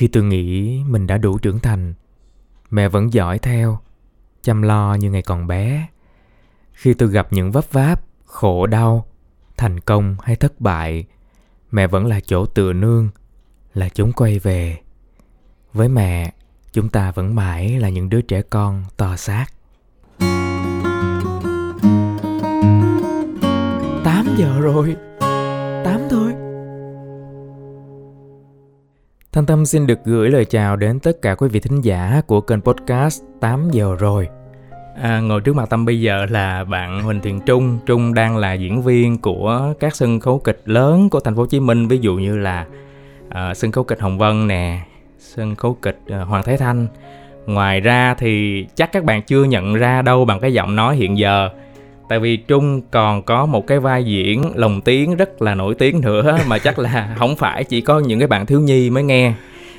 khi tôi nghĩ mình đã đủ trưởng thành, mẹ vẫn dõi theo, chăm lo như ngày còn bé. Khi tôi gặp những vấp váp, khổ đau, thành công hay thất bại, mẹ vẫn là chỗ tựa nương, là chúng quay về. Với mẹ, chúng ta vẫn mãi là những đứa trẻ con to xác. 8 giờ rồi. 8 thôi. Thanh Tâm xin được gửi lời chào đến tất cả quý vị thính giả của kênh podcast 8 giờ rồi À, ngồi trước mặt Tâm bây giờ là bạn Huỳnh Thiện Trung. Trung đang là diễn viên của các sân khấu kịch lớn của thành phố Hồ Chí Minh, ví dụ như là uh, sân khấu kịch Hồng Vân nè, sân khấu kịch uh, Hoàng Thái Thanh. Ngoài ra thì chắc các bạn chưa nhận ra đâu bằng cái giọng nói hiện giờ. Tại vì Trung còn có một cái vai diễn lồng tiếng rất là nổi tiếng nữa mà chắc là không phải chỉ có những cái bạn thiếu nhi mới nghe.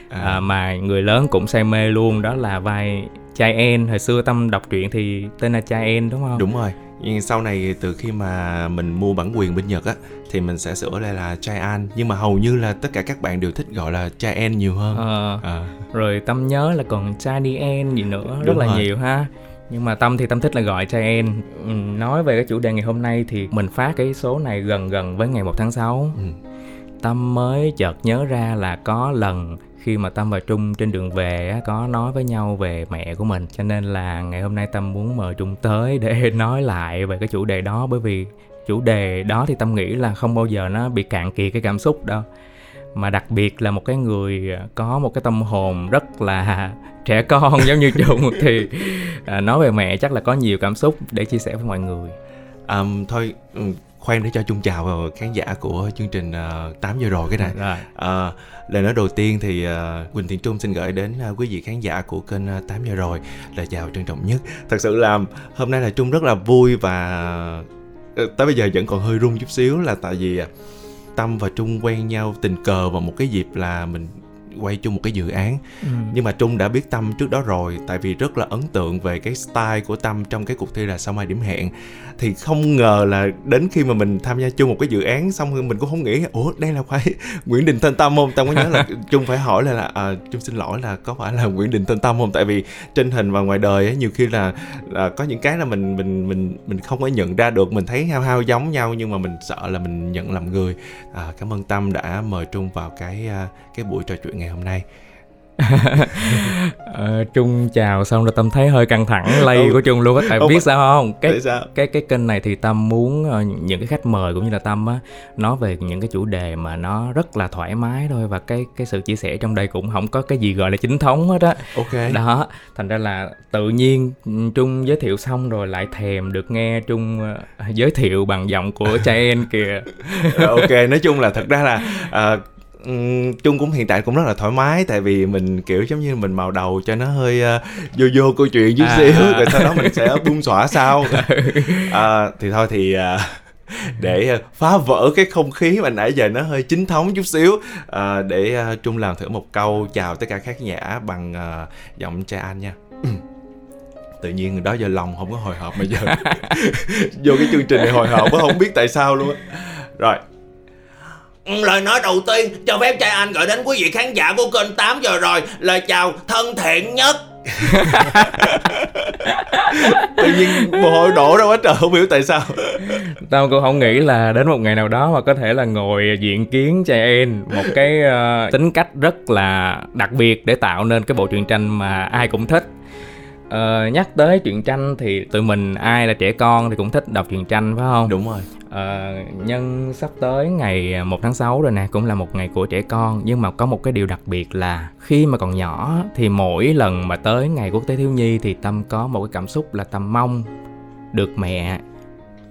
À. À, mà người lớn cũng say mê luôn đó là vai Chai En hồi xưa tâm đọc truyện thì tên là Chai En đúng không đúng rồi nhưng sau này từ khi mà mình mua bản quyền bên Nhật á thì mình sẽ sửa lại là Chai An nhưng mà hầu như là tất cả các bạn đều thích gọi là Chai En nhiều hơn ờ, à. rồi tâm nhớ là còn Chai Đi En gì nữa đúng rất là rồi. nhiều ha nhưng mà tâm thì tâm thích là gọi Chai En ừ, nói về cái chủ đề ngày hôm nay thì mình phát cái số này gần gần với ngày 1 tháng 6 ừ. tâm mới chợt nhớ ra là có lần khi mà tâm và trung trên đường về có nói với nhau về mẹ của mình. Cho nên là ngày hôm nay tâm muốn mời trung tới để nói lại về cái chủ đề đó. Bởi vì chủ đề đó thì tâm nghĩ là không bao giờ nó bị cạn kiệt cái cảm xúc đâu. Mà đặc biệt là một cái người có một cái tâm hồn rất là trẻ con giống như trung thì à, nói về mẹ chắc là có nhiều cảm xúc để chia sẻ với mọi người. Um, thôi khoan để cho chung chào khán giả của chương trình uh, ờ, 8 giờ rồi cái này. Rồi. Uh, lời nói đầu tiên thì uh, Quỳnh Thiện Trung xin gửi đến uh, quý vị khán giả của kênh uh, 8 giờ rồi là chào trân trọng nhất. Thật sự là hôm nay là Trung rất là vui và uh, tới bây giờ vẫn còn hơi run chút xíu là tại vì uh, Tâm và Trung quen nhau tình cờ vào một cái dịp là mình quay chung một cái dự án ừ. nhưng mà trung đã biết tâm trước đó rồi tại vì rất là ấn tượng về cái style của tâm trong cái cuộc thi là sao mai điểm hẹn thì không ngờ là đến khi mà mình tham gia chung một cái dự án xong rồi mình cũng không nghĩ ủa đây là phải nguyễn đình thanh tâm không tâm có nhớ là trung phải hỏi là, là à, trung xin lỗi là có phải là nguyễn đình thanh tâm không tại vì trên hình và ngoài đời ấy, nhiều khi là, là có những cái là mình mình mình mình không có nhận ra được mình thấy hao hao giống nhau nhưng mà mình sợ là mình nhận lầm người. À, cảm ơn tâm đã mời trung vào cái à, cái buổi trò chuyện ngày hôm nay ờ, Trung chào xong rồi Tâm thấy hơi căng thẳng lay ừ. của Trung luôn á. Tại biết sao không? Cái, sao? cái cái kênh này thì Tâm muốn uh, những cái khách mời cũng như là Tâm á Nói về những cái chủ đề mà nó rất là thoải mái thôi Và cái cái sự chia sẻ trong đây cũng không có cái gì gọi là chính thống hết á. Ok. Đó thành ra là tự nhiên Trung giới thiệu xong rồi lại thèm được nghe Trung uh, giới thiệu bằng giọng của Chaen kìa. Ok nói chung là thật ra là uh, chung cũng hiện tại cũng rất là thoải mái tại vì mình kiểu giống như mình màu đầu cho nó hơi uh, vô vô câu chuyện chút à, xíu rồi sau đó mình sẽ buông xõa sau. Uh, thì thôi thì uh, để phá vỡ cái không khí mà nãy giờ nó hơi chính thống chút xíu uh, để trung làm thử một câu chào tất cả các giả bằng uh, giọng cha anh nha. Tự nhiên đó giờ lòng không có hồi hộp mà giờ vô cái chương trình này hồi hộp không biết tại sao luôn á. Rồi Lời nói đầu tiên cho phép trai anh gửi đến quý vị khán giả của kênh 8 giờ rồi. Lời chào thân thiện nhất. Tự nhiên mồ hôi đổ ra quá trời không hiểu tại sao. Tao cũng không nghĩ là đến một ngày nào đó mà có thể là ngồi diện kiến trai en một cái uh, tính cách rất là đặc biệt để tạo nên cái bộ truyện tranh mà ai cũng thích. Uh, nhắc tới truyện tranh thì tụi mình ai là trẻ con thì cũng thích đọc truyện tranh phải không? Đúng rồi uh, nhân sắp tới ngày à, 1 tháng 6 rồi nè cũng là một ngày của trẻ con. Nhưng mà có một cái điều đặc biệt là khi mà còn nhỏ thì mỗi lần mà tới ngày quốc tế thiếu nhi thì tâm có một cái cảm xúc là tâm mong được mẹ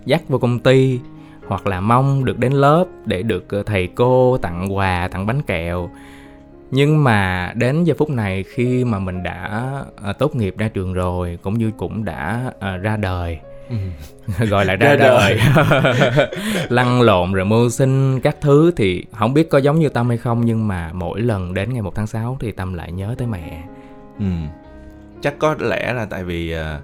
dắt vào công ty hoặc là mong được đến lớp để được ờ, thầy cô tặng quà tặng bánh kẹo. Nhưng mà đến giờ phút này khi mà mình đã uh, tốt nghiệp ra trường rồi cũng như cũng đã uh, ra đời ừ. gọi là ra, đời, đời. lăn lộn rồi mưu sinh các thứ thì không biết có giống như tâm hay không nhưng mà mỗi lần đến ngày 1 tháng 6 thì tâm lại nhớ tới mẹ ừ. chắc có lẽ là tại vì uh,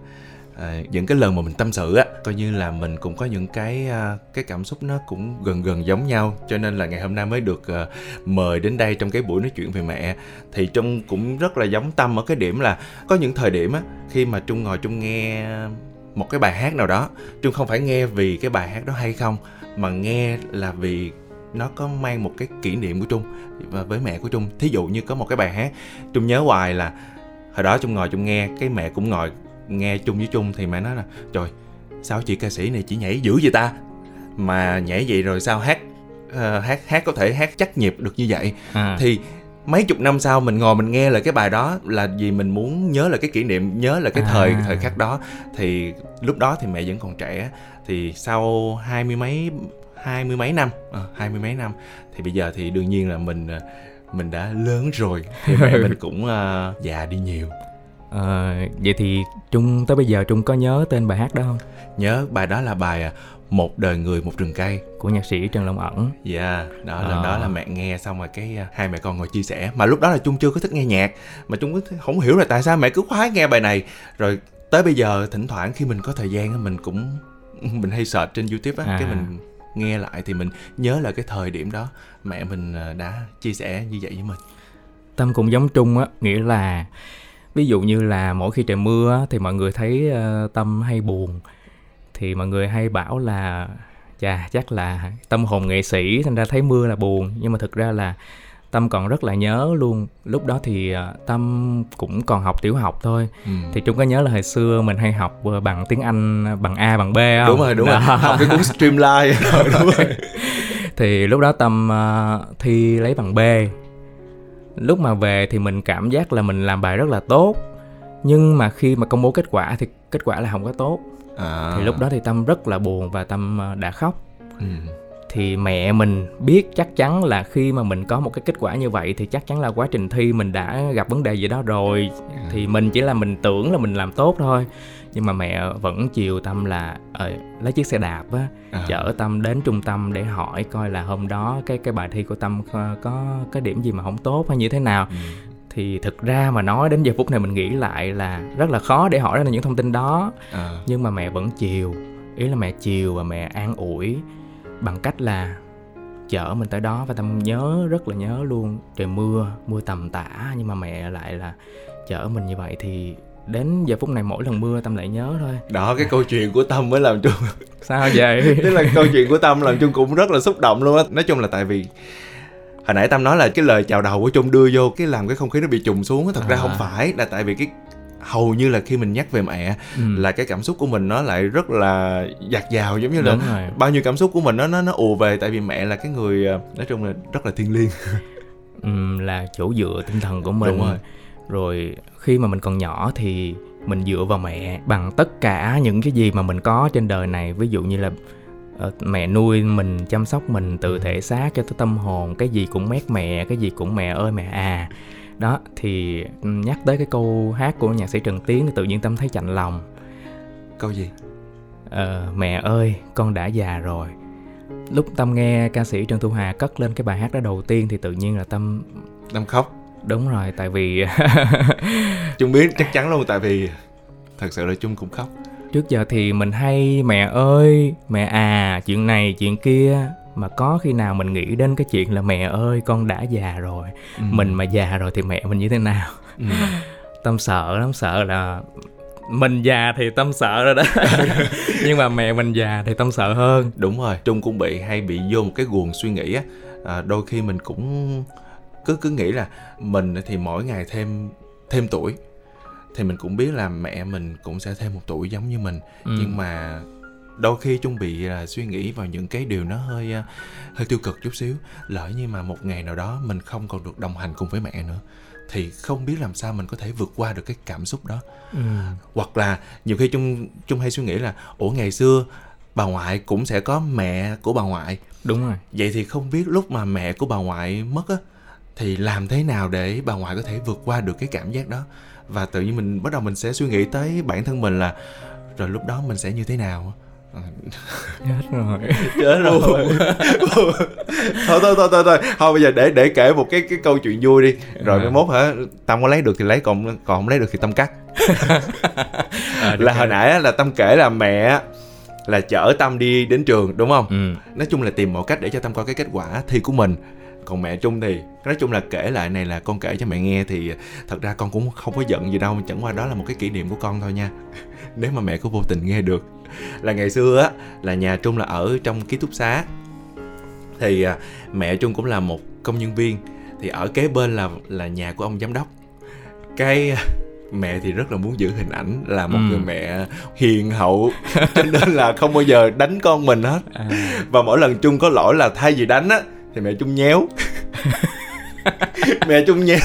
à, những cái lần mà mình tâm sự á coi như là mình cũng có những cái à, cái cảm xúc nó cũng gần gần giống nhau cho nên là ngày hôm nay mới được à, mời đến đây trong cái buổi nói chuyện về mẹ thì trung cũng rất là giống tâm ở cái điểm là có những thời điểm á khi mà trung ngồi trung nghe một cái bài hát nào đó. Trung không phải nghe vì cái bài hát đó hay không mà nghe là vì nó có mang một cái kỷ niệm của trung và với mẹ của trung. Thí dụ như có một cái bài hát trung nhớ hoài là hồi đó trung ngồi trung nghe cái mẹ cũng ngồi nghe chung với chung thì mẹ nói là trời sao chị ca sĩ này chỉ nhảy dữ vậy ta? Mà nhảy vậy rồi sao hát uh, hát hát có thể hát chắc nhịp được như vậy? À. thì mấy chục năm sau mình ngồi mình nghe lại cái bài đó là vì mình muốn nhớ là cái kỷ niệm nhớ là cái à. thời thời khắc đó. Thì lúc đó thì mẹ vẫn còn trẻ. Thì sau hai mươi mấy hai mươi mấy năm à, hai mươi mấy năm thì bây giờ thì đương nhiên là mình ờ, mình đã lớn rồi. Thì mẹ mình cũng uh, già đi nhiều. À, vậy thì trung tới bây giờ trung có nhớ tên bài hát đó không? Nhớ bài đó là bài một đời người một rừng cây. Của nhạc sĩ trần long ẩn. Dạ yeah, đó à. lần đó là mẹ nghe xong rồi cái hai mẹ con ngồi chia sẻ. Mà lúc đó là trung chưa có thích nghe nhạc. Mà trung không hiểu là tại sao mẹ cứ khoái nghe bài này. Rồi tới bây giờ thỉnh thoảng khi mình có thời gian mình cũng mình hay search trên youtube á à. cái mình nghe lại thì mình nhớ là cái thời điểm đó. Mẹ mình à, đã chia sẻ như vậy với mình. Tâm cũng giống trung á nghĩa là ví dụ như là mỗi khi trời mưa á, thì mọi người thấy uh, tâm hay buồn thì mọi người hay bảo là chà chắc là tâm hồn nghệ sĩ thành ra thấy mưa là buồn. Nhưng mà thực ra là tâm còn rất là nhớ luôn. Lúc đó thì uh, tâm cũng còn học tiểu học thôi. Ừ. thì chúng có nhớ là hồi xưa mình hay học uh, bằng tiếng anh bằng a bằng b không? Đúng rồi đúng đó. rồi. Học cái cuốn streamline. Đúng rồi. Thì lúc đó tâm uh, thi lấy bằng b. Lúc mà về thì mình cảm giác là mình làm bài rất là tốt. Nhưng mà khi mà công bố kết quả thì kết quả là không có tốt à. thì lúc đó thì tâm rất là buồn và tâm đã khóc ừ thì mẹ mình biết chắc chắn là khi mà mình có một cái kết quả như vậy thì chắc chắn là quá trình thi mình đã gặp vấn đề gì đó rồi à. thì mình chỉ là mình tưởng là mình làm tốt thôi nhưng mà mẹ vẫn chiều tâm là ờ, lấy chiếc xe đạp á à. chở tâm đến trung tâm để hỏi coi là hôm đó cái cái bài thi của tâm có, có cái điểm gì mà không tốt hay như thế nào ừ. Thì thực ra mà nói đến giờ phút này mình nghĩ lại là rất là khó để hỏi ra những thông tin đó. À. nhưng mà mẹ vẫn chiều ý là mẹ chiều và mẹ an ủi bằng cách là chở mình tới đó và tâm nhớ rất là nhớ luôn. Trời mưa mưa tầm tã nhưng mà mẹ lại là chở mình như vậy thì đến giờ phút này mỗi lần mưa tâm lại nhớ thôi. Đó cái câu chuyện của tâm mới làm chung sao vậy? Tức là câu chuyện của tâm làm chung cũng rất là xúc động luôn á. Nói chung là tại vì hồi nãy tâm nói là cái lời chào đầu của chung đưa vô cái làm cái không khí nó bị trùng xuống thật à. ra không phải là tại vì cái hầu như là khi mình nhắc về mẹ ừ. là cái cảm xúc của mình nó lại rất là dạt dào giống như là rồi. bao nhiêu cảm xúc của mình nó nó nó ùa về tại vì mẹ là cái người à, nói chung là rất là thiêng liêng ừ, là chỗ dựa tinh thần của mình Đúng rồi. rồi khi mà mình còn nhỏ thì mình dựa vào mẹ bằng tất cả những cái gì mà mình có trên đời này ví dụ như là mẹ nuôi mình chăm sóc mình từ thể xác cho tới tâm hồn cái gì cũng mét mẹ cái gì cũng mẹ ơi mẹ à. Đó thì nhắc tới cái câu hát của nhạc sĩ Trần Tiến thì tự nhiên tâm thấy chạnh lòng. Câu gì? Ờ, mẹ ơi con đã già rồi. Lúc tâm nghe ca sĩ Trần Thu Hà cất lên cái bài hát đó đầu tiên thì tự nhiên là tâm tâm khóc. Đúng rồi tại vì chung biết chắc chắn luôn tại vì thật sự là chung cũng khóc trước giờ thì mình hay mẹ ơi mẹ à chuyện này chuyện kia. Mà có khi nào mình nghĩ đến cái chuyện là mẹ ơi con đã già rồi ừ. mình mà già rồi thì mẹ mình như thế nào? Ừ. tâm sợ lắm sợ là mình già thì tâm sợ rồi đó. Nhưng mà mẹ mình già thì tâm sợ hơn. Đúng rồi trung cũng bị hay bị vô một cái guồng suy nghĩ á. À, đôi khi mình cũng cứ cứ nghĩ là mình thì mỗi ngày thêm thêm tuổi thì mình cũng biết là mẹ mình cũng sẽ thêm một tuổi giống như mình. Ừ. nhưng mà đôi khi chung bị là suy nghĩ vào những cái điều nó hơi à, hơi tiêu cực chút xíu. Lỡ như mà một ngày nào đó mình không còn được đồng hành cùng với mẹ nữa thì không biết làm sao mình có thể vượt qua được cái cảm xúc đó. Ừ. hoặc là nhiều khi chung chung hay suy nghĩ là ủa ngày xưa bà ngoại cũng sẽ có mẹ của bà ngoại. Đúng rồi. Vậy thì không biết lúc mà mẹ của bà ngoại mất á thì làm thế nào để bà ngoại có thể vượt qua được cái cảm giác đó và tự nhiên mình bắt đầu mình sẽ suy nghĩ tới bản thân mình là rồi lúc đó mình sẽ như thế nào chết rồi. Chết rồi. Thôi thôi thôi thôi thôi. Thôi bây giờ để để kể một cái cái câu chuyện vui đi. Rồi à. mai mốt hả tâm có lấy được thì lấy còn còn không lấy được thì tâm cắt. À, là hồi nãy là tâm kể là mẹ là chở tâm đi đến trường đúng không? Ừ. nói chung là tìm mọi cách để cho tâm coi cái kết quả thi của mình còn mẹ trung thì nói chung là kể lại này là con kể cho mẹ nghe thì thật ra con cũng không có giận gì đâu chẳng qua đó là một cái kỷ niệm của con thôi nha. Nếu mà mẹ có vô tình nghe được. Là ngày xưa á là nhà trung là ở trong ký túc xá. Thì à, mẹ trung cũng là một công nhân viên thì ở kế bên là là nhà của ông giám đốc. Cái mẹ thì rất là muốn giữ hình ảnh là một ừ. người mẹ hiền hậu cho nên là không bao giờ đánh con mình hết. À. và mỗi lần chung có lỗi là thay vì đánh á thì mẹ chung nhéo. Mẹ chung nhéo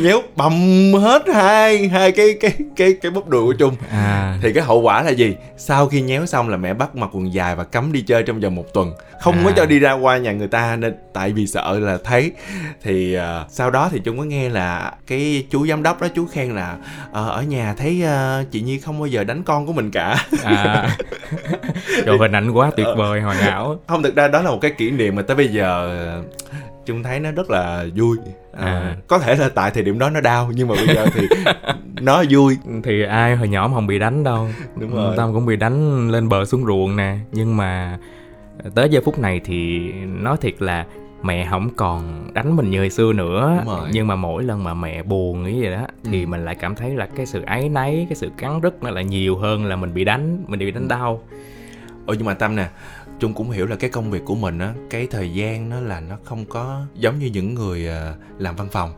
nhéo bầm hết hai hai cái cái cái cái bắp đùi của trung. À. thì cái hậu quả là gì? Sau khi nhéo xong là mẹ bắt mặc quần dài và cấm đi chơi trong vòng một tuần. Không à. có cho đi ra qua nhà người ta nên tại vì sợ là thấy. Thì uh, sau đó thì trung có nghe là cái chú giám đốc đó chú khen là uh, ở nhà thấy uh, chị nhi không bao giờ đánh con của mình cả. À. Rồi hình ảnh quá tuyệt vời hoàn hảo. Không thực ra đó là một cái kỷ niệm mà tới bây giờ chung thấy nó rất là vui. À, à. có thể là tại thời điểm đó nó đau nhưng mà bây giờ thì nó vui. Thì ai hồi nhỏ mà không bị đánh đâu. Đúng rồi. Tâm cũng bị đánh lên bờ xuống ruộng nè. Nhưng mà tới giờ phút này thì nói thiệt là mẹ không còn đánh mình như hồi xưa nữa. Nhưng mà mỗi lần mà mẹ buồn nghĩ vậy đó ừ. thì mình lại cảm thấy là cái sự áy náy cái sự cắn rứt nó lại nhiều hơn là mình bị đánh mình bị đánh đau. Ôi nhưng mà tâm nè Trung cũng hiểu là cái công việc của mình á cái thời gian nó là nó không có giống như những người à, làm văn phòng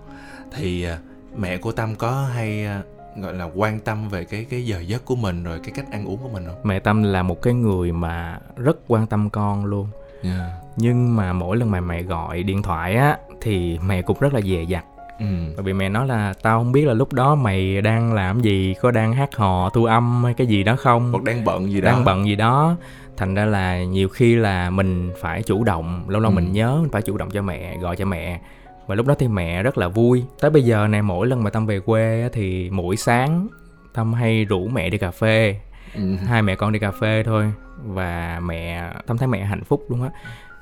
thì à, mẹ của Tâm có hay à, gọi là quan tâm về cái cái giờ giấc của mình rồi cái cách ăn uống của mình không? Mẹ Tâm là một cái người mà rất quan tâm con luôn. Yeah. Nhưng mà mỗi lần mà mẹ gọi điện thoại á thì mẹ cũng rất là dè dặt. Ừ. Bởi vì mẹ nói là tao không biết là lúc đó mày đang làm gì, có đang hát hò, thu âm hay cái gì đó không? Hoặc đang bận gì đó. Đang bận gì đó thành ra là nhiều khi là mình phải chủ động lâu lâu ừ. mình nhớ mình phải chủ động cho mẹ gọi cho mẹ. Và lúc đó thì mẹ rất là vui. Tới bây giờ này mỗi lần mà tâm về quê thì mỗi sáng tâm hay rủ mẹ đi cà phê. Ừ. hai mẹ con đi cà phê thôi. Và mẹ tâm thấy mẹ hạnh phúc luôn á.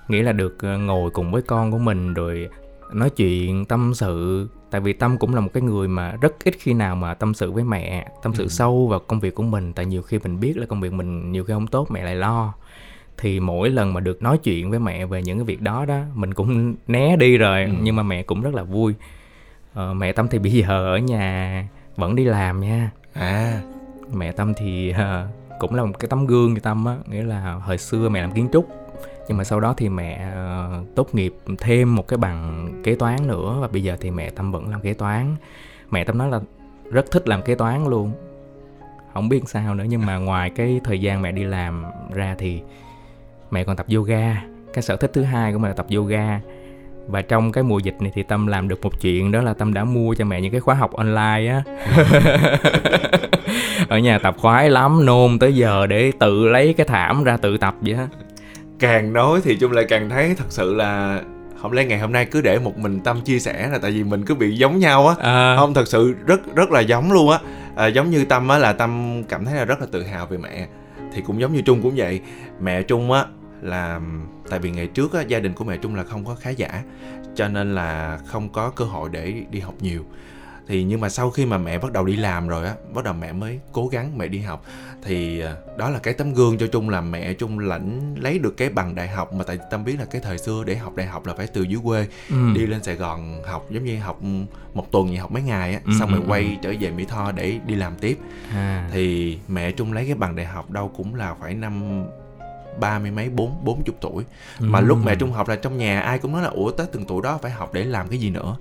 Nghĩa là được ờ, ngồi cùng với con của mình rồi nói chuyện tâm sự tại vì tâm cũng là một cái người mà rất ít khi nào mà tâm sự với mẹ tâm sự ừ. sâu vào công việc của mình. Tại nhiều khi mình biết là công việc mình nhiều khi không tốt mẹ lại lo. Thì mỗi lần mà được nói chuyện với mẹ về những cái việc đó đó mình cũng né đi rồi ừ. nhưng mà mẹ cũng rất là vui. Ờ, mẹ tâm thì bây giờ ở nhà vẫn đi làm nha. À. Mẹ tâm thì uh, cũng là một cái tấm gương cho tâm á nghĩa là hồi xưa mẹ làm kiến trúc nhưng mà sau đó thì mẹ uh, tốt nghiệp thêm một cái bằng kế toán nữa. Và bây giờ thì mẹ tâm vẫn làm kế toán. Mẹ tâm nói là rất thích làm kế toán luôn. Không biết sao nữa nhưng mà ngoài cái thời gian mẹ đi làm ra thì mẹ còn tập yoga. Cái sở thích thứ hai của mẹ là tập yoga. Và trong cái mùa dịch này thì tâm làm được một chuyện đó là tâm đã mua cho mẹ những cái khóa học online á. Ở nhà tập khoái lắm nôn tới giờ để tự lấy cái thảm ra tự tập vậy á càng nói thì chung lại càng thấy thật sự là không lẽ ngày hôm nay cứ để một mình tâm chia sẻ là tại vì mình cứ bị giống nhau á. À. không thật sự rất rất là giống luôn á. À, giống như tâm á là tâm cảm thấy là rất là tự hào về mẹ thì cũng giống như trung cũng vậy. Mẹ trung á là tại vì ngày trước á, gia đình của mẹ trung là không có khá giả cho nên là không có cơ hội để đi học nhiều thì nhưng mà sau khi mà mẹ bắt đầu đi làm rồi á bắt đầu mẹ mới cố gắng mẹ đi học thì à, đó là cái tấm gương cho trung là mẹ trung lãnh lấy được cái bằng đại học mà tại tâm biết là cái thời xưa để học đại học là phải từ dưới quê ừ. đi lên sài gòn học giống như học một tuần gì học mấy ngày á ừ, xong rồi ừ, quay ừ. trở về mỹ tho để đi làm tiếp à. thì mẹ trung lấy cái bằng đại học đâu cũng là phải năm ba mươi mấy bốn bốn chục tuổi mà ừ. lúc mẹ trung học là trong nhà ai cũng nói là ủa tới từng tuổi đó phải học để làm cái gì nữa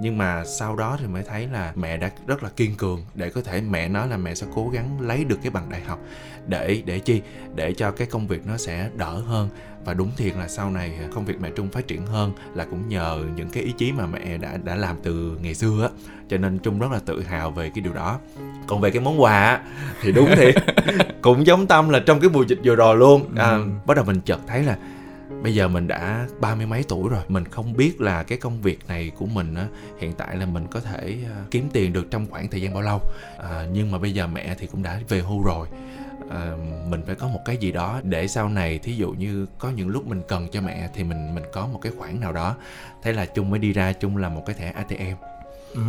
nhưng mà sau đó thì mới thấy là mẹ đã rất là kiên cường để có thể mẹ nói là mẹ sẽ cố gắng lấy được cái bằng đại học để để chi? Để cho cái công việc nó sẽ đỡ hơn. Và đúng thiệt là sau này công việc mẹ trung phát triển hơn là cũng nhờ những cái ý chí mà mẹ đã đã làm từ ngày xưa á. Cho nên trung rất là tự hào về cái điều đó. Còn về cái món quà thì đúng thiệt cũng giống tâm là trong cái mùa dịch vừa rồi luôn. À, ừ. bắt đầu mình chợt thấy là bây giờ mình đã ba mươi mấy tuổi rồi. Mình không biết là cái công việc này của mình á hiện tại là mình có thể uh, kiếm tiền được trong khoảng thời gian bao lâu. À, nhưng mà bây giờ mẹ thì cũng đã về hưu rồi. À, mình phải có một cái gì đó để sau này thí dụ như có những lúc mình cần cho mẹ thì mình mình có một cái khoản nào đó. Thế là chung mới đi ra chung là một cái thẻ atm ừ.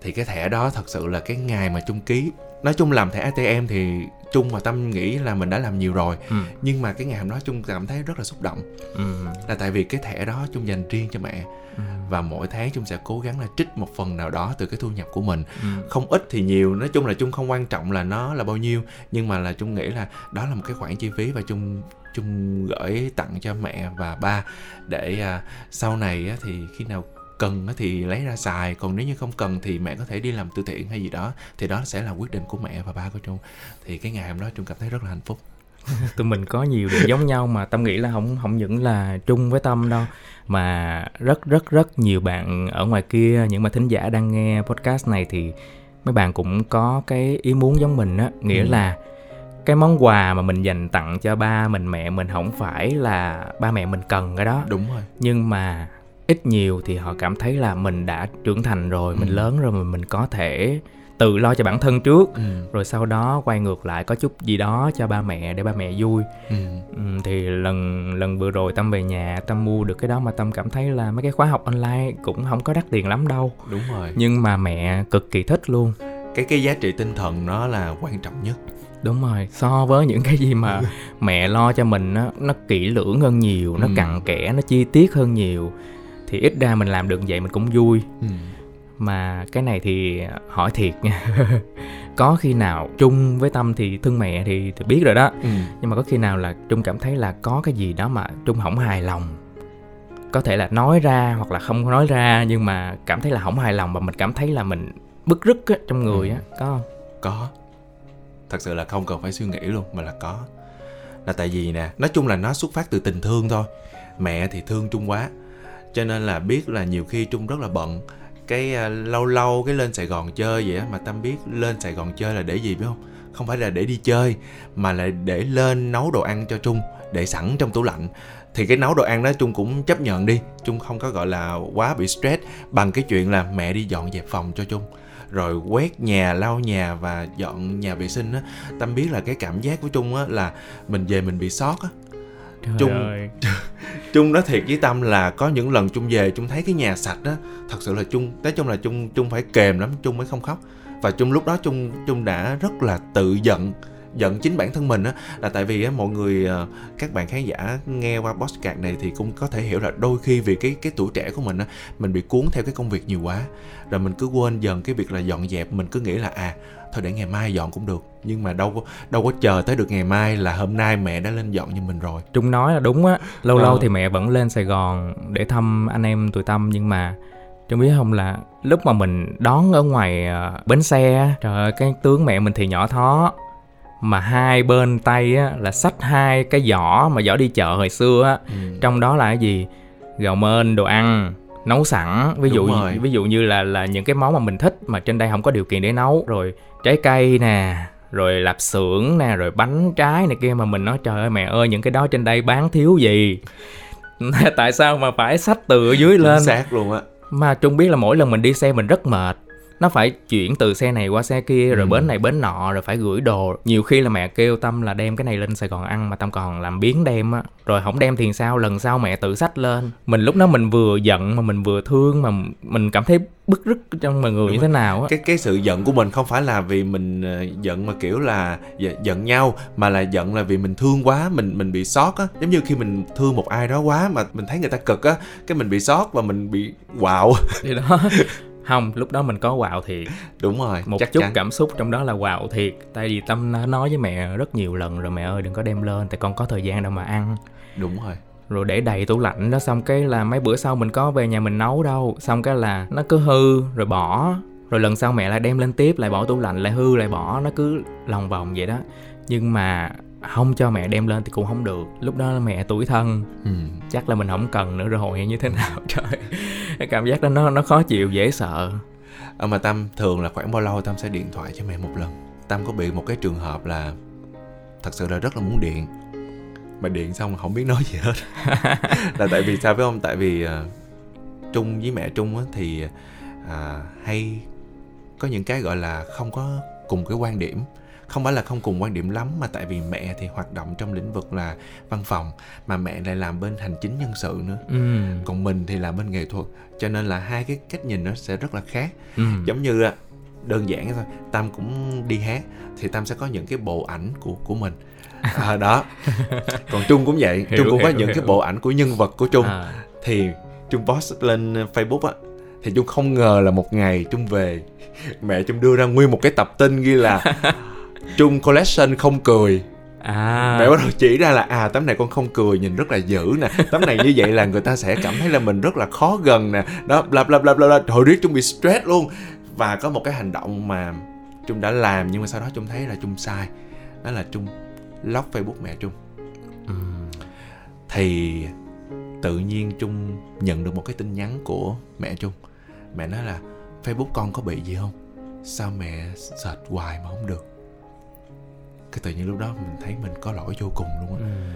thì cái thẻ đó thật sự là cái ngày mà chung ký nói chung làm thẻ ATM thì chung và tâm nghĩ là mình đã làm nhiều rồi ừ. nhưng mà cái ngày hôm đó chung cảm thấy rất là xúc động ừ. là tại vì cái thẻ đó chung dành riêng cho mẹ ừ. và mỗi tháng chung sẽ cố gắng là trích một phần nào đó từ cái thu nhập của mình ừ. không ít thì nhiều nói chung là chung không quan trọng là nó là bao nhiêu nhưng mà là chung nghĩ là đó là một cái khoản chi phí và chung chung gửi tặng cho mẹ và ba để à, sau này á, thì khi nào cần thì lấy ra xài còn nếu như không cần thì mẹ có thể đi làm từ thiện hay gì đó thì đó sẽ là quyết định của mẹ và ba của trung. Thì cái ngày hôm đó trung cảm thấy rất là hạnh phúc. Tụi mình có nhiều điểm giống nhau mà tâm nghĩ là không không những là trung với tâm đâu mà rất rất rất nhiều bạn ở ngoài kia những mà thính giả đang nghe podcast này thì mấy bạn cũng có cái ý muốn giống mình á nghĩa ừ. là cái món quà mà mình dành tặng cho ba mình mẹ mình không phải là ba mẹ mình cần cái đó. Đúng rồi. Nhưng mà ít nhiều thì họ cảm thấy là mình đã trưởng thành rồi ừ. mình lớn rồi mà mình có thể tự lo cho bản thân trước ừ. rồi sau đó quay ngược lại có chút gì đó cho ba mẹ để ba mẹ vui ừ. Ừ, thì lần lần vừa rồi tâm về nhà tâm mua được cái đó mà tâm cảm thấy là mấy cái khóa học online cũng không có đắt tiền lắm đâu đúng rồi nhưng mà mẹ cực kỳ thích luôn cái cái giá trị tinh thần nó là quan trọng nhất đúng rồi so với những cái gì mà mẹ lo cho mình nó nó kỹ lưỡng hơn nhiều nó ừ. cặn kẽ nó chi tiết hơn nhiều thì ít ra mình làm được vậy mình cũng vui. Ừ. mà cái này thì hỏi thiệt nha. Có khi nào trung với tâm thì thương mẹ thì, thì biết rồi đó. Ừ. nhưng mà có khi nào là trung cảm thấy là có cái gì đó mà trung không hài lòng? Có thể là nói ra hoặc là không nói ra nhưng mà cảm thấy là không hài lòng và mình cảm thấy là mình bức rứt á, trong người ừ. á có không? Có. Thật sự là không cần phải suy nghĩ luôn mà là có. Là tại vì nè nói chung là nó xuất phát từ tình thương thôi. Mẹ thì thương trung quá cho nên là biết là nhiều khi trung rất là bận. Cái uh, lâu lâu cái lên sài gòn chơi vậy á mà tâm biết lên sài gòn chơi là để gì biết không? Không phải là để đi chơi mà là để lên nấu đồ ăn cho trung để sẵn trong tủ lạnh. Thì cái nấu đồ ăn đó trung cũng chấp nhận đi. Trung không có gọi là quá bị stress bằng cái chuyện là mẹ đi dọn dẹp phòng cho trung. Rồi quét nhà lau nhà và dọn nhà vệ sinh á. Tâm biết là cái cảm giác của trung á là mình về mình bị sót á. Trời Trung ơi. Trung nói thiệt với Tâm là có những lần Trung về Trung thấy cái nhà sạch á thật sự là Trung nói chung là Trung Trung phải kềm lắm Trung mới không khóc. Và Trung lúc đó Trung Trung đã rất là tự giận giận chính bản thân mình á. Là tại vì á mọi người ờ, các bạn khán giả nghe qua podcast này thì cũng có thể hiểu là đôi khi vì cái cái tuổi trẻ của mình á mình bị cuốn theo cái công việc nhiều quá. Rồi mình cứ quên dần cái việc là dọn dẹp mình cứ nghĩ là à thôi để ngày mai dọn cũng được. Nhưng mà đâu có đâu có chờ tới được ngày mai là hôm nay mẹ đã lên dọn như mình rồi. Trung nói là đúng á. Lâu ờ. lâu thì mẹ vẫn lên sài gòn để thăm anh em tụi tâm nhưng mà Trung biết không là lúc mà mình đón ở ngoài uh, bến xe trời ơi cái tướng mẹ mình thì nhỏ thó. Mà hai bên tay á là xách hai cái giỏ mà giỏ đi chợ hồi xưa á. Ừ. trong đó là cái gì? Gạo mên đồ ăn nấu sẵn. Ví dụ ví dụ như là là những cái món mà mình thích mà trên đây không có điều kiện để nấu. Rồi trái cây nè rồi lạp xưởng nè rồi bánh trái này kia mà mình nói trời ơi mẹ ơi những cái đó trên đây bán thiếu gì? Tại sao mà phải xách từ ở dưới lên? xác luôn á. Mà trung biết là mỗi lần mình đi xe mình rất mệt nó phải chuyển từ xe này qua xe kia rồi ừ. bến này bến nọ rồi phải gửi đồ. Nhiều khi là mẹ kêu tâm là đem cái này lên sài gòn ăn mà tâm còn làm biến đem á. Rồi không đem thì sao? Lần sau mẹ tự xách lên. Mình lúc đó mình vừa giận mà mình vừa thương mà mình cảm thấy bức rứt trong mọi người Đúng như thế nào á. Cái cái sự giận của mình không phải là vì mình ờ, giận mà kiểu là giận nhau mà là giận là vì mình thương quá mình mình bị sót á. Giống như khi mình thương một ai đó quá mà mình thấy người ta cực á cái mình bị sót và mình bị quạo. Thì đó không lúc đó mình có quạo thiệt. Đúng rồi một chắc chút chắn. cảm xúc trong đó là quạo thiệt. Tại vì tâm nó nói với mẹ rất nhiều lần rồi mẹ ơi đừng có đem lên tại con có thời gian đâu mà ăn. Đúng rồi. Rồi để đầy tủ lạnh đó xong cái là mấy bữa sau mình có về nhà mình nấu đâu. Xong cái là nó cứ hư rồi bỏ. Rồi lần sau mẹ lại đem lên tiếp lại bỏ tủ lạnh lại hư lại bỏ. Nó cứ lòng vòng vậy đó. Nhưng mà không cho mẹ đem lên thì cũng không được. Lúc đó mẹ tuổi thân. Ừ. chắc là mình không cần nữa rồi hay như thế nào? Trời cái cảm giác đó nó nó khó chịu dễ sợ. À, mà tâm thường là khoảng bao lâu tâm sẽ điện thoại cho mẹ một lần? Tâm có bị một cái trường hợp là thật sự là rất là muốn điện mà điện xong không biết nói gì hết. Là tại vì sao phải không? Tại vì uh, trung với mẹ trung á, thì uh, hay có những cái gọi là không có cùng cái quan điểm không phải là không cùng quan điểm lắm mà tại vì mẹ thì hoạt động trong lĩnh vực là văn phòng mà mẹ lại làm bên hành chính nhân sự nữa ừ. còn mình thì làm bên nghệ thuật cho nên là hai cái cách nhìn nó sẽ rất là khác ừ. giống như đơn giản thôi tâm cũng đi hát thì tâm sẽ có những cái bộ ảnh của của mình à, đó còn trung cũng vậy hiểu, trung cũng hiểu, có những hiểu. cái bộ ảnh của nhân vật của trung à. thì trung post lên facebook á thì trung không ngờ là một ngày trung về mẹ trung đưa ra nguyên một cái tập tin ghi là trung collection không cười. À. Mẹ bắt đầu chỉ ra là à tấm này con không cười nhìn rất là dữ nè. Tấm này như vậy là người ta sẽ cảm thấy là mình rất là khó gần nè. Đó bla bla bla bla bla. Hồi riết trung bị stress luôn. Và có một cái hành động mà trung đã làm nhưng mà sau đó trung thấy là trung sai. Đó là trung lock facebook mẹ trung ừ. thì tự nhiên trung nhận được một cái tin nhắn của mẹ trung mẹ nói là facebook con có bị gì không? Sao mẹ search hoài mà không được cái tự nhiên lúc đó mình thấy mình có lỗi vô cùng luôn á. Ừ.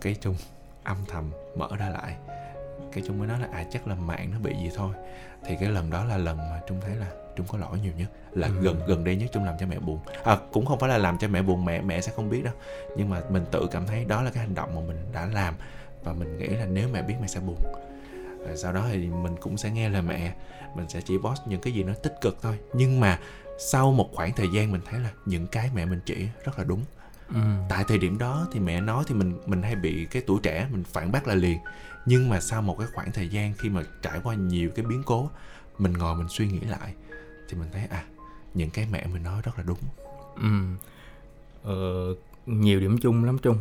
cái trung âm thầm mở ra lại. Cái trung mới nói là à chắc là mạng nó bị gì thôi. Thì cái lần đó là lần mà trung thấy là trung có lỗi nhiều nhất là ừ. gần gần đây nhất trung làm cho mẹ buồn. À cũng không phải là làm cho mẹ buồn mẹ mẹ sẽ không biết đâu. Nhưng mà mình tự cảm thấy đó là cái hành động mà mình đã làm và mình nghĩ là nếu mẹ biết mẹ sẽ buồn. Rồi sau đó thì mình cũng sẽ nghe lời mẹ mình sẽ chỉ post những cái gì nó tích cực thôi. Nhưng mà sau một khoảng thời gian mình thấy là những cái mẹ mình chỉ rất là đúng. Ừ. tại thời điểm đó thì mẹ nói thì mình mình hay bị cái tuổi trẻ mình phản bác lại liền. Nhưng mà sau một cái khoảng thời gian khi mà trải qua nhiều cái biến cố mình ngồi mình suy nghĩ lại thì mình thấy à những cái mẹ mình nói rất là đúng. Ừ. Ờ, nhiều điểm chung lắm chung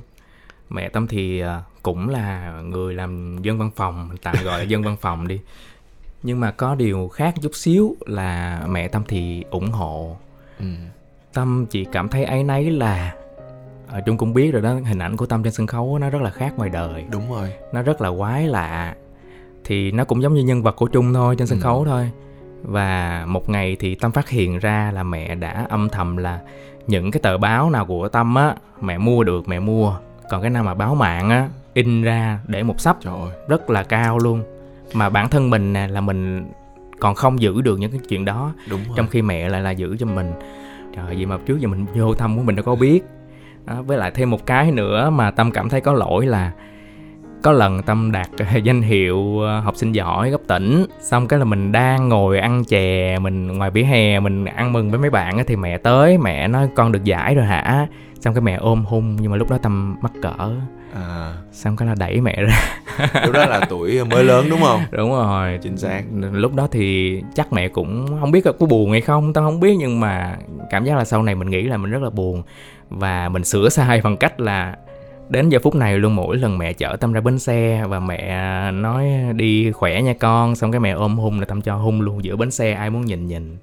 mẹ tâm thì à, cũng là người làm dân văn phòng tạm gọi là dân văn phòng đi nhưng mà có điều khác chút xíu là mẹ tâm thì ủng hộ. Ừ. tâm chỉ cảm thấy ấy nấy là ở trung cũng biết rồi đó hình ảnh của tâm trên sân khấu nó rất là khác ngoài đời. Đúng rồi. Nó rất là quái lạ. Thì nó cũng giống như nhân vật của trung thôi trên sân ừ. khấu thôi. Và một ngày thì tâm phát hiện ra là mẹ đã âm thầm là những cái tờ báo nào của tâm á mẹ mua được mẹ mua. Còn cái nào mà báo mạng á in ra để một sắp. Trời ơi. rất là cao luôn mà bản thân mình nè là mình còn không giữ được những cái chuyện đó. Đúng rồi. trong khi mẹ lại là giữ cho mình. Trời vậy mà trước giờ mình vô thăm của mình đâu có biết. Đó, với lại thêm một cái nữa mà tâm cảm thấy có lỗi là có lần tâm đạt danh hiệu ờ, học sinh giỏi cấp tỉnh xong cái là mình đang ngồi ăn chè mình ngoài vỉa hè mình ăn mừng với mấy bạn thì mẹ tới mẹ nói con được giải rồi hả? Xong cái mẹ ôm hung nhưng mà lúc đó tâm mắc cỡ à. xong cái là đẩy mẹ ra. Lúc đó là tuổi mới lớn đúng không? Đúng rồi. Chính xác. Lúc đó thì chắc mẹ cũng không biết có buồn hay không tao không biết nhưng mà cảm giác là sau này mình nghĩ là mình rất là buồn. Và mình sửa sai bằng cách là đến giờ phút này luôn mỗi lần mẹ chở tâm ra bến xe và mẹ nói đi khỏe nha con. Xong cái mẹ ôm hung là tâm cho hung luôn giữa bến xe ai muốn nhìn nhìn.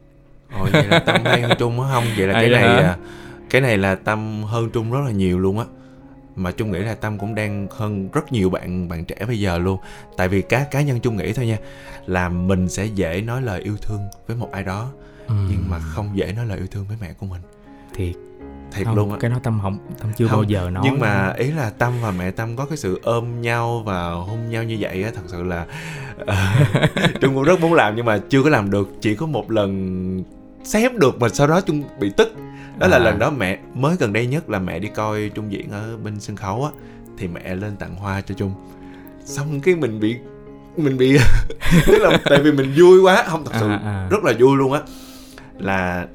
Ồ vậy là tâm hay hơn trung á không? Vậy là cái này là cái này là tâm hơn trung rất là nhiều luôn á mà trung nghĩ là tâm cũng đang hơn rất nhiều bạn bạn trẻ bây giờ luôn. Tại vì cá cá nhân trung nghĩ thôi nha là mình sẽ dễ nói lời yêu thương với một ai đó ừ. nhưng mà không dễ nói lời yêu thương với mẹ của mình. Thiệt. Thiệt không, luôn á. cái đó tâm không tâm chưa không, bao giờ nói nhưng mà ý là tâm và mẹ tâm có cái sự ôm nhau và hôn nhau như vậy á thật sự là uh, trung cũng rất muốn làm nhưng mà chưa có làm được. Chỉ có một lần xếp được mà sau đó trung bị tức. Đó là à. lần đó mẹ mới gần đây nhất là mẹ đi coi trung diễn ở bên sân khấu á thì mẹ lên tặng hoa cho trung. Xong cái mình bị mình bị tức là tại vì mình vui quá không thật sự à, à. rất là vui luôn á. Là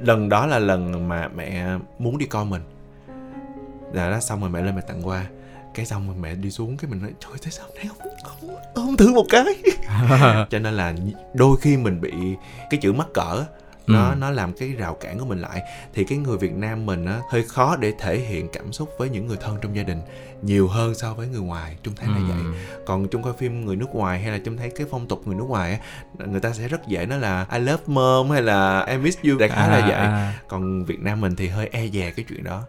lần đó là lần mà mẹ muốn đi coi mình. Là đó xong rồi mẹ lên mẹ tặng quà cái xong rồi mẹ đi xuống cái mình nói trời thế sao này không không ôm thử một cái. Cho nên là đôi khi mình bị cái chữ mắc cỡ ừ. nó làm cái rào cản của mình lại. Thì cái người Việt Nam mình á hơi khó để thể hiện cảm xúc với những người thân trong gia đình nhiều hơn so với người ngoài trung thấy là ừ. vậy còn trung coi phim người nước ngoài hay là trung thấy cái phong tục người nước ngoài á người ta sẽ rất dễ nói là I love mom hay là I miss you đại khái à, là vậy à. còn Việt Nam mình thì hơi e dè cái chuyện đó.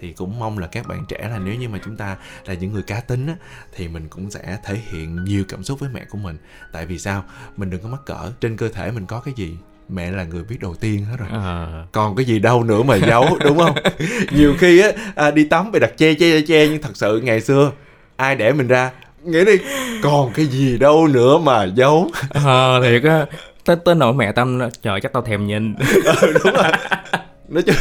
Thì cũng mong là các bạn trẻ là nếu như mà chúng ta là những người cá tính á, thì mình cũng sẽ thể hiện nhiều cảm xúc với mẹ của mình. Tại vì sao? Mình đừng có mắc cỡ trên cơ thể mình có cái gì mẹ là người biết đầu tiên hết rồi. À. còn cái gì đâu nữa mà giấu đúng không? Nhiều khi á à, đi tắm bị đặt che che che nhưng thật sự ngày xưa ai để mình ra nghĩ đi còn cái gì đâu nữa mà giấu. Ờ à, thiệt á tới tới nỗi mẹ tâm trời chắc tao thèm nhìn. Ừ, đúng rồi. Nói chung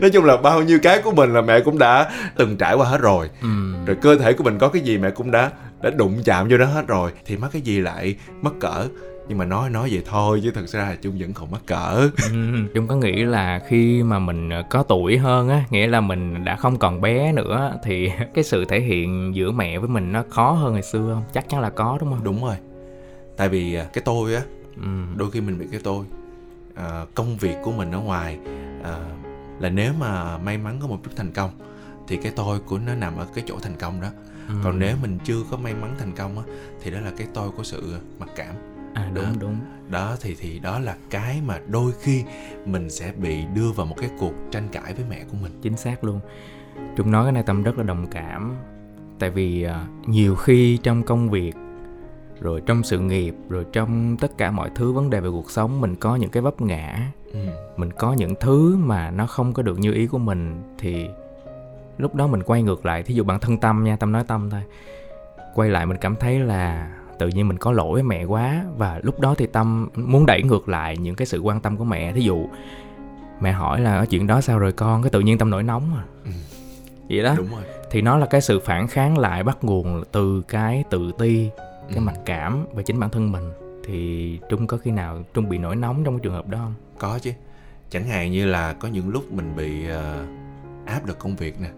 nói chung là bao nhiêu cái của mình là mẹ cũng đã từng trải qua hết rồi. Ừ. rồi cơ thể của mình có cái gì mẹ cũng đã đã đụng chạm vô đó hết rồi thì mắc cái gì lại mất cỡ nhưng mà nói nói vậy thôi chứ thật ra là chung vẫn còn mắc cỡ. Ừ, chung có nghĩ là khi mà mình có tuổi hơn á nghĩa là mình đã không còn bé nữa thì cái sự thể hiện giữa mẹ với mình nó khó hơn ngày xưa không? Chắc chắn là có đúng không? Đúng rồi. Tại vì à, cái tôi á ừ. đôi khi mình bị cái tôi à, công việc của mình ở ngoài à, là nếu mà may mắn có một chút thành công thì cái tôi của nó nằm ở cái chỗ thành công đó. Ừ. còn nếu mình chưa có may mắn thành công á thì đó là cái tôi của sự mặc cảm à đúng đó. đúng. Đó thì thì đó là cái mà đôi khi mình sẽ bị đưa vào một cái cuộc tranh cãi với mẹ của mình. Chính xác luôn. Chúng nói cái này tâm rất là đồng cảm. Tại vì uh, nhiều khi trong công việc rồi trong sự nghiệp rồi trong tất cả mọi thứ vấn đề về cuộc sống mình có những cái vấp ngã. Ừ. mình có những thứ mà nó không có được như ý của mình thì lúc đó mình quay ngược lại. Thí dụ bản thân tâm nha tâm nói tâm thôi. Quay lại mình cảm thấy là tự nhiên mình có lỗi với mẹ quá. Và lúc đó thì tâm muốn đẩy ngược lại những cái sự quan tâm của mẹ. Thí dụ mẹ hỏi là chuyện đó sao rồi con? Cái tự nhiên tâm nổi nóng à. Ừ. vậy đó. Đúng rồi. thì nó là cái sự phản kháng lại bắt nguồn từ cái tự ti cái ừ. mặc cảm về chính bản thân mình. Thì trung có khi nào trung bị nổi nóng trong cái trường hợp đó không? Có chứ. Chẳng hạn như là có những lúc mình bị uh, áp lực công việc nè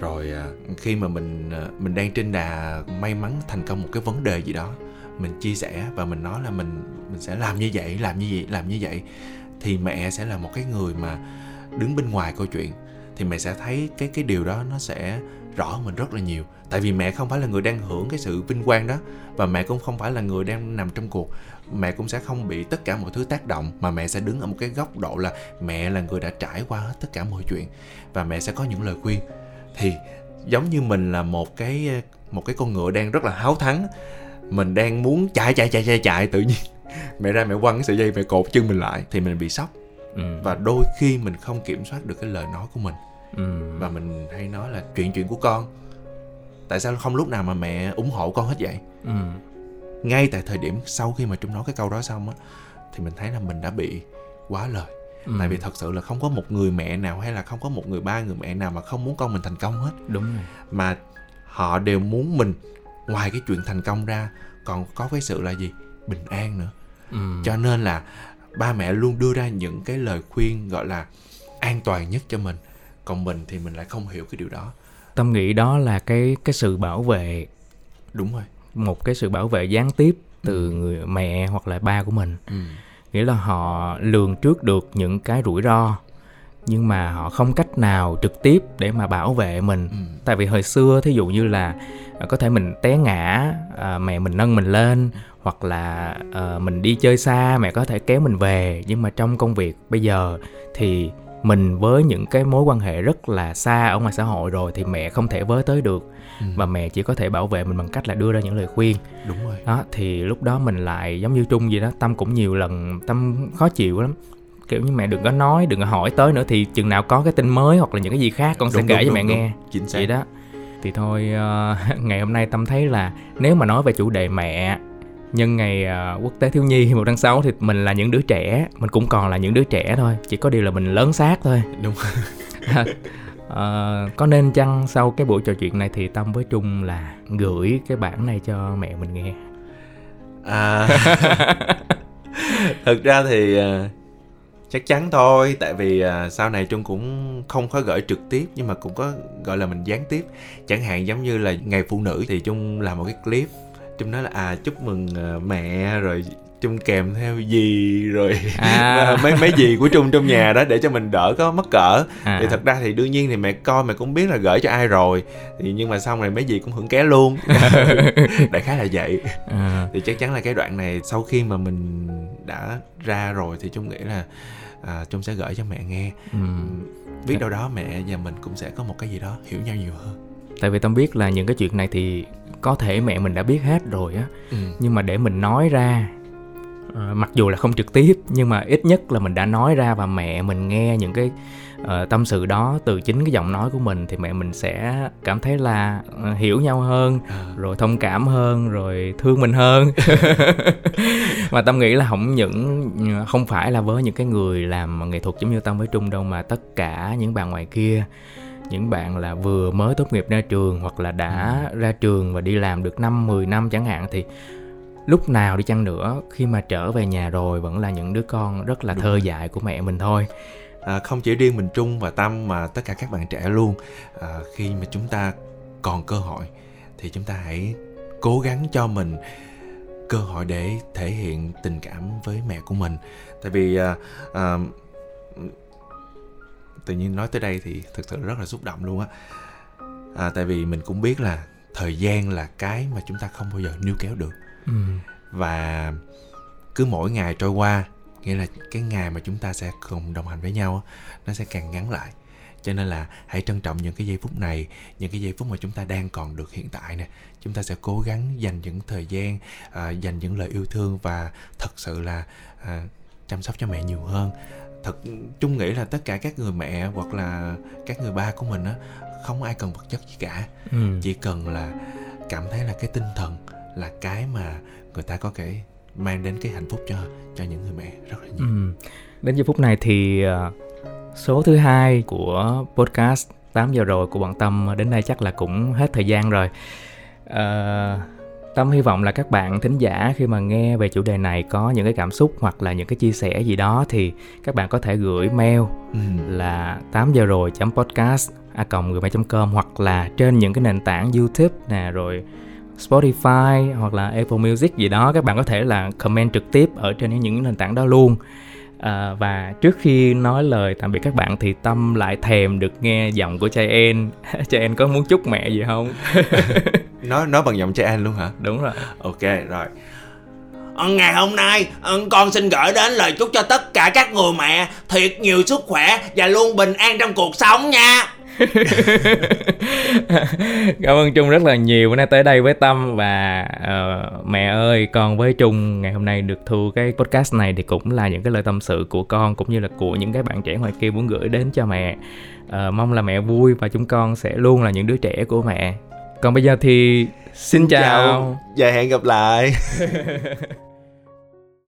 rồi à, khi mà mình à, mình đang trên đà may mắn thành công một cái vấn đề gì đó, mình chia sẻ và mình nói là mình mình sẽ làm như vậy, làm như vậy, làm như vậy, thì mẹ sẽ là một cái người mà đứng bên ngoài câu chuyện, thì mẹ sẽ thấy cái cái điều đó nó sẽ rõ mình rất là nhiều. Tại vì mẹ không phải là người đang hưởng cái sự vinh quang đó, và mẹ cũng không phải là người đang nằm trong cuộc. Mẹ cũng sẽ không bị tất cả mọi thứ tác động, mà mẹ sẽ đứng ở một cái góc độ là mẹ là người đã trải qua hết tất cả mọi chuyện, và mẹ sẽ có những lời khuyên thì giống như mình là một cái một cái con ngựa đang rất là háo thắng mình đang muốn chạy chạy chạy chạy chạy tự nhiên mẹ ra mẹ quăng cái sợi dây mẹ cột chân mình lại thì mình bị sốc ừ. và đôi khi mình không kiểm soát được cái lời nói của mình ừ. và mình hay nói là chuyện chuyện của con tại sao không lúc nào mà mẹ ủng hộ con hết vậy ừ. ngay tại thời điểm sau khi mà trung nói cái câu đó xong á thì mình thấy là mình đã bị quá lời ừ. tại vì thật sự là không có một người mẹ nào hay là không có một người ba người mẹ nào mà không muốn con mình thành công hết đúng rồi mà họ đều muốn mình ngoài cái chuyện thành công ra còn có cái sự là gì bình an nữa ừ. cho nên là ba mẹ luôn đưa ra những cái lời khuyên gọi là an toàn nhất cho mình còn mình thì mình lại không hiểu cái điều đó tâm nghĩ đó là cái cái sự bảo vệ đúng rồi một cái sự bảo vệ gián tiếp từ ừ. người mẹ hoặc là ba của mình ừ. Nghĩa là họ lường trước được những cái rủi ro nhưng mà họ không cách nào trực tiếp để mà bảo vệ mình. Ừ. tại vì hồi xưa thí dụ như là à, có thể mình té ngã à, mẹ mình nâng mình lên hoặc là à, mình đi chơi xa mẹ có thể kéo mình về. Nhưng mà trong công việc bây giờ thì mình với những cái mối quan hệ rất là xa ở ngoài xã hội rồi thì mẹ không thể với tới được ừ. và mẹ chỉ có thể bảo vệ mình bằng cách là đưa ra những lời khuyên. Đúng rồi. Đó thì lúc đó mình lại giống như trung gì đó tâm cũng nhiều lần tâm khó chịu lắm. Kiểu như mẹ đừng có nói đừng có hỏi tới nữa thì chừng nào có cái tin mới hoặc là những cái gì khác con đúng, sẽ kể đúng, cho mẹ đúng, nghe. Chính xác. Vậy đó. Thì thôi uh, ngày hôm nay tâm thấy là nếu mà nói về chủ đề mẹ nhân ngày uh, quốc tế thiếu nhi một tháng 6 thì mình là những đứa trẻ mình cũng còn là những đứa trẻ thôi chỉ có điều là mình lớn xác thôi. Đúng à, có nên chăng sau cái buổi trò chuyện này thì tâm với trung là gửi cái bản này cho mẹ mình nghe? À thực ra thì uh, chắc chắn thôi tại vì uh, sau này trung cũng không có gửi trực tiếp nhưng mà cũng có gọi là mình gián tiếp. Chẳng hạn giống như là ngày phụ nữ thì trung làm một cái clip Trung nói là à chúc mừng uh, mẹ rồi Trung kèm theo gì rồi à. mấy mấy gì của Trung trong nhà đó để cho mình đỡ có mất cỡ à. thì thật ra thì đương nhiên thì mẹ coi mẹ cũng biết là gửi cho ai rồi thì nhưng mà xong này mấy gì cũng hưởng ké luôn đại khái là vậy à. thì chắc chắn là cái đoạn này sau khi mà mình đã ra rồi thì Trung nghĩ là à, Trung sẽ gửi cho mẹ nghe ừ. biết đâu đó mẹ và mình cũng sẽ có một cái gì đó hiểu nhau nhiều hơn tại vì tâm biết là những cái chuyện này thì có thể mẹ mình đã biết hết rồi á ừ. nhưng mà để mình nói ra à, mặc dù là không trực tiếp nhưng mà ít nhất là mình đã nói ra và mẹ mình nghe những cái uh, tâm sự đó từ chính cái giọng nói của mình thì mẹ mình sẽ cảm thấy là uh, hiểu nhau hơn à. rồi thông cảm hơn rồi thương mình hơn mà tâm nghĩ là không những không phải là với những cái người làm nghệ thuật giống như tâm với trung đâu mà tất cả những bạn ngoài kia những bạn là vừa mới tốt nghiệp ra trường hoặc là đã ừ. ra trường và đi làm được năm 10 năm chẳng hạn thì lúc nào đi chăng nữa khi mà trở về nhà rồi vẫn là những đứa con rất là Đúng thơ dại của mẹ mình thôi. À, không chỉ riêng mình trung và tâm mà tất cả các bạn trẻ luôn. À, khi mà chúng ta còn cơ hội thì chúng ta hãy cố gắng cho mình cơ hội để thể hiện tình cảm với mẹ của mình. Tại vì à, à, tự nhiên nói tới đây thì thực sự rất là xúc động luôn á. À, tại vì mình cũng biết là thời gian là cái mà chúng ta không bao giờ níu kéo được ừ. và cứ mỗi ngày trôi qua nghĩa là cái ngày mà chúng ta sẽ cùng đồng hành với nhau nó sẽ càng ngắn lại cho nên là hãy trân trọng những cái giây phút này những cái giây phút mà chúng ta đang còn được hiện tại nè chúng ta sẽ cố gắng dành những thời gian à, dành những lời yêu thương và thật sự là à, chăm sóc cho mẹ nhiều hơn thật chung nghĩ là tất cả các người mẹ hoặc là các người ba của mình á không ai cần vật chất gì cả ừ. chỉ cần là cảm thấy là cái tinh thần là cái mà người ta có thể mang đến cái hạnh phúc cho cho những người mẹ rất là nhiều. Ừ. Đến giờ phút này thì uh, số thứ hai của podcast 8 giờ rồi của bọn Tâm đến đây chắc là cũng hết thời gian rồi. Uh, Tâm hy vọng là các bạn thính giả khi mà nghe về chủ đề này có những cái cảm xúc hoặc là những cái chia sẻ gì đó thì các bạn có thể gửi mail ừ. là 8 giờ rồi podcast a gmail.com hoặc là trên những cái nền tảng YouTube nè rồi Spotify hoặc là Apple Music gì đó các bạn có thể là comment trực tiếp ở trên những nền tảng đó luôn. À, và trước khi nói lời tạm biệt các bạn thì tâm lại thèm được nghe giọng của trai en. Trai en có muốn chúc mẹ gì không? Nói nói bằng giọng trai en luôn hả? Đúng rồi. Ok rồi. Ngày hôm nay con xin gửi đến lời chúc cho tất cả các người mẹ thiệt nhiều sức khỏe và luôn bình an trong cuộc sống nha cảm ơn trung rất là nhiều bữa nay tới đây với tâm và uh, mẹ ơi con với trung. Ngày hôm nay được thu cái podcast này thì cũng là những cái lời tâm sự của con cũng như là của những cái bạn trẻ ngoài kia muốn gửi đến cho mẹ. Uh, mong là mẹ vui và chúng con sẽ luôn là những đứa trẻ của mẹ. Còn bây giờ thì xin, xin chào. chào. Và hẹn gặp lại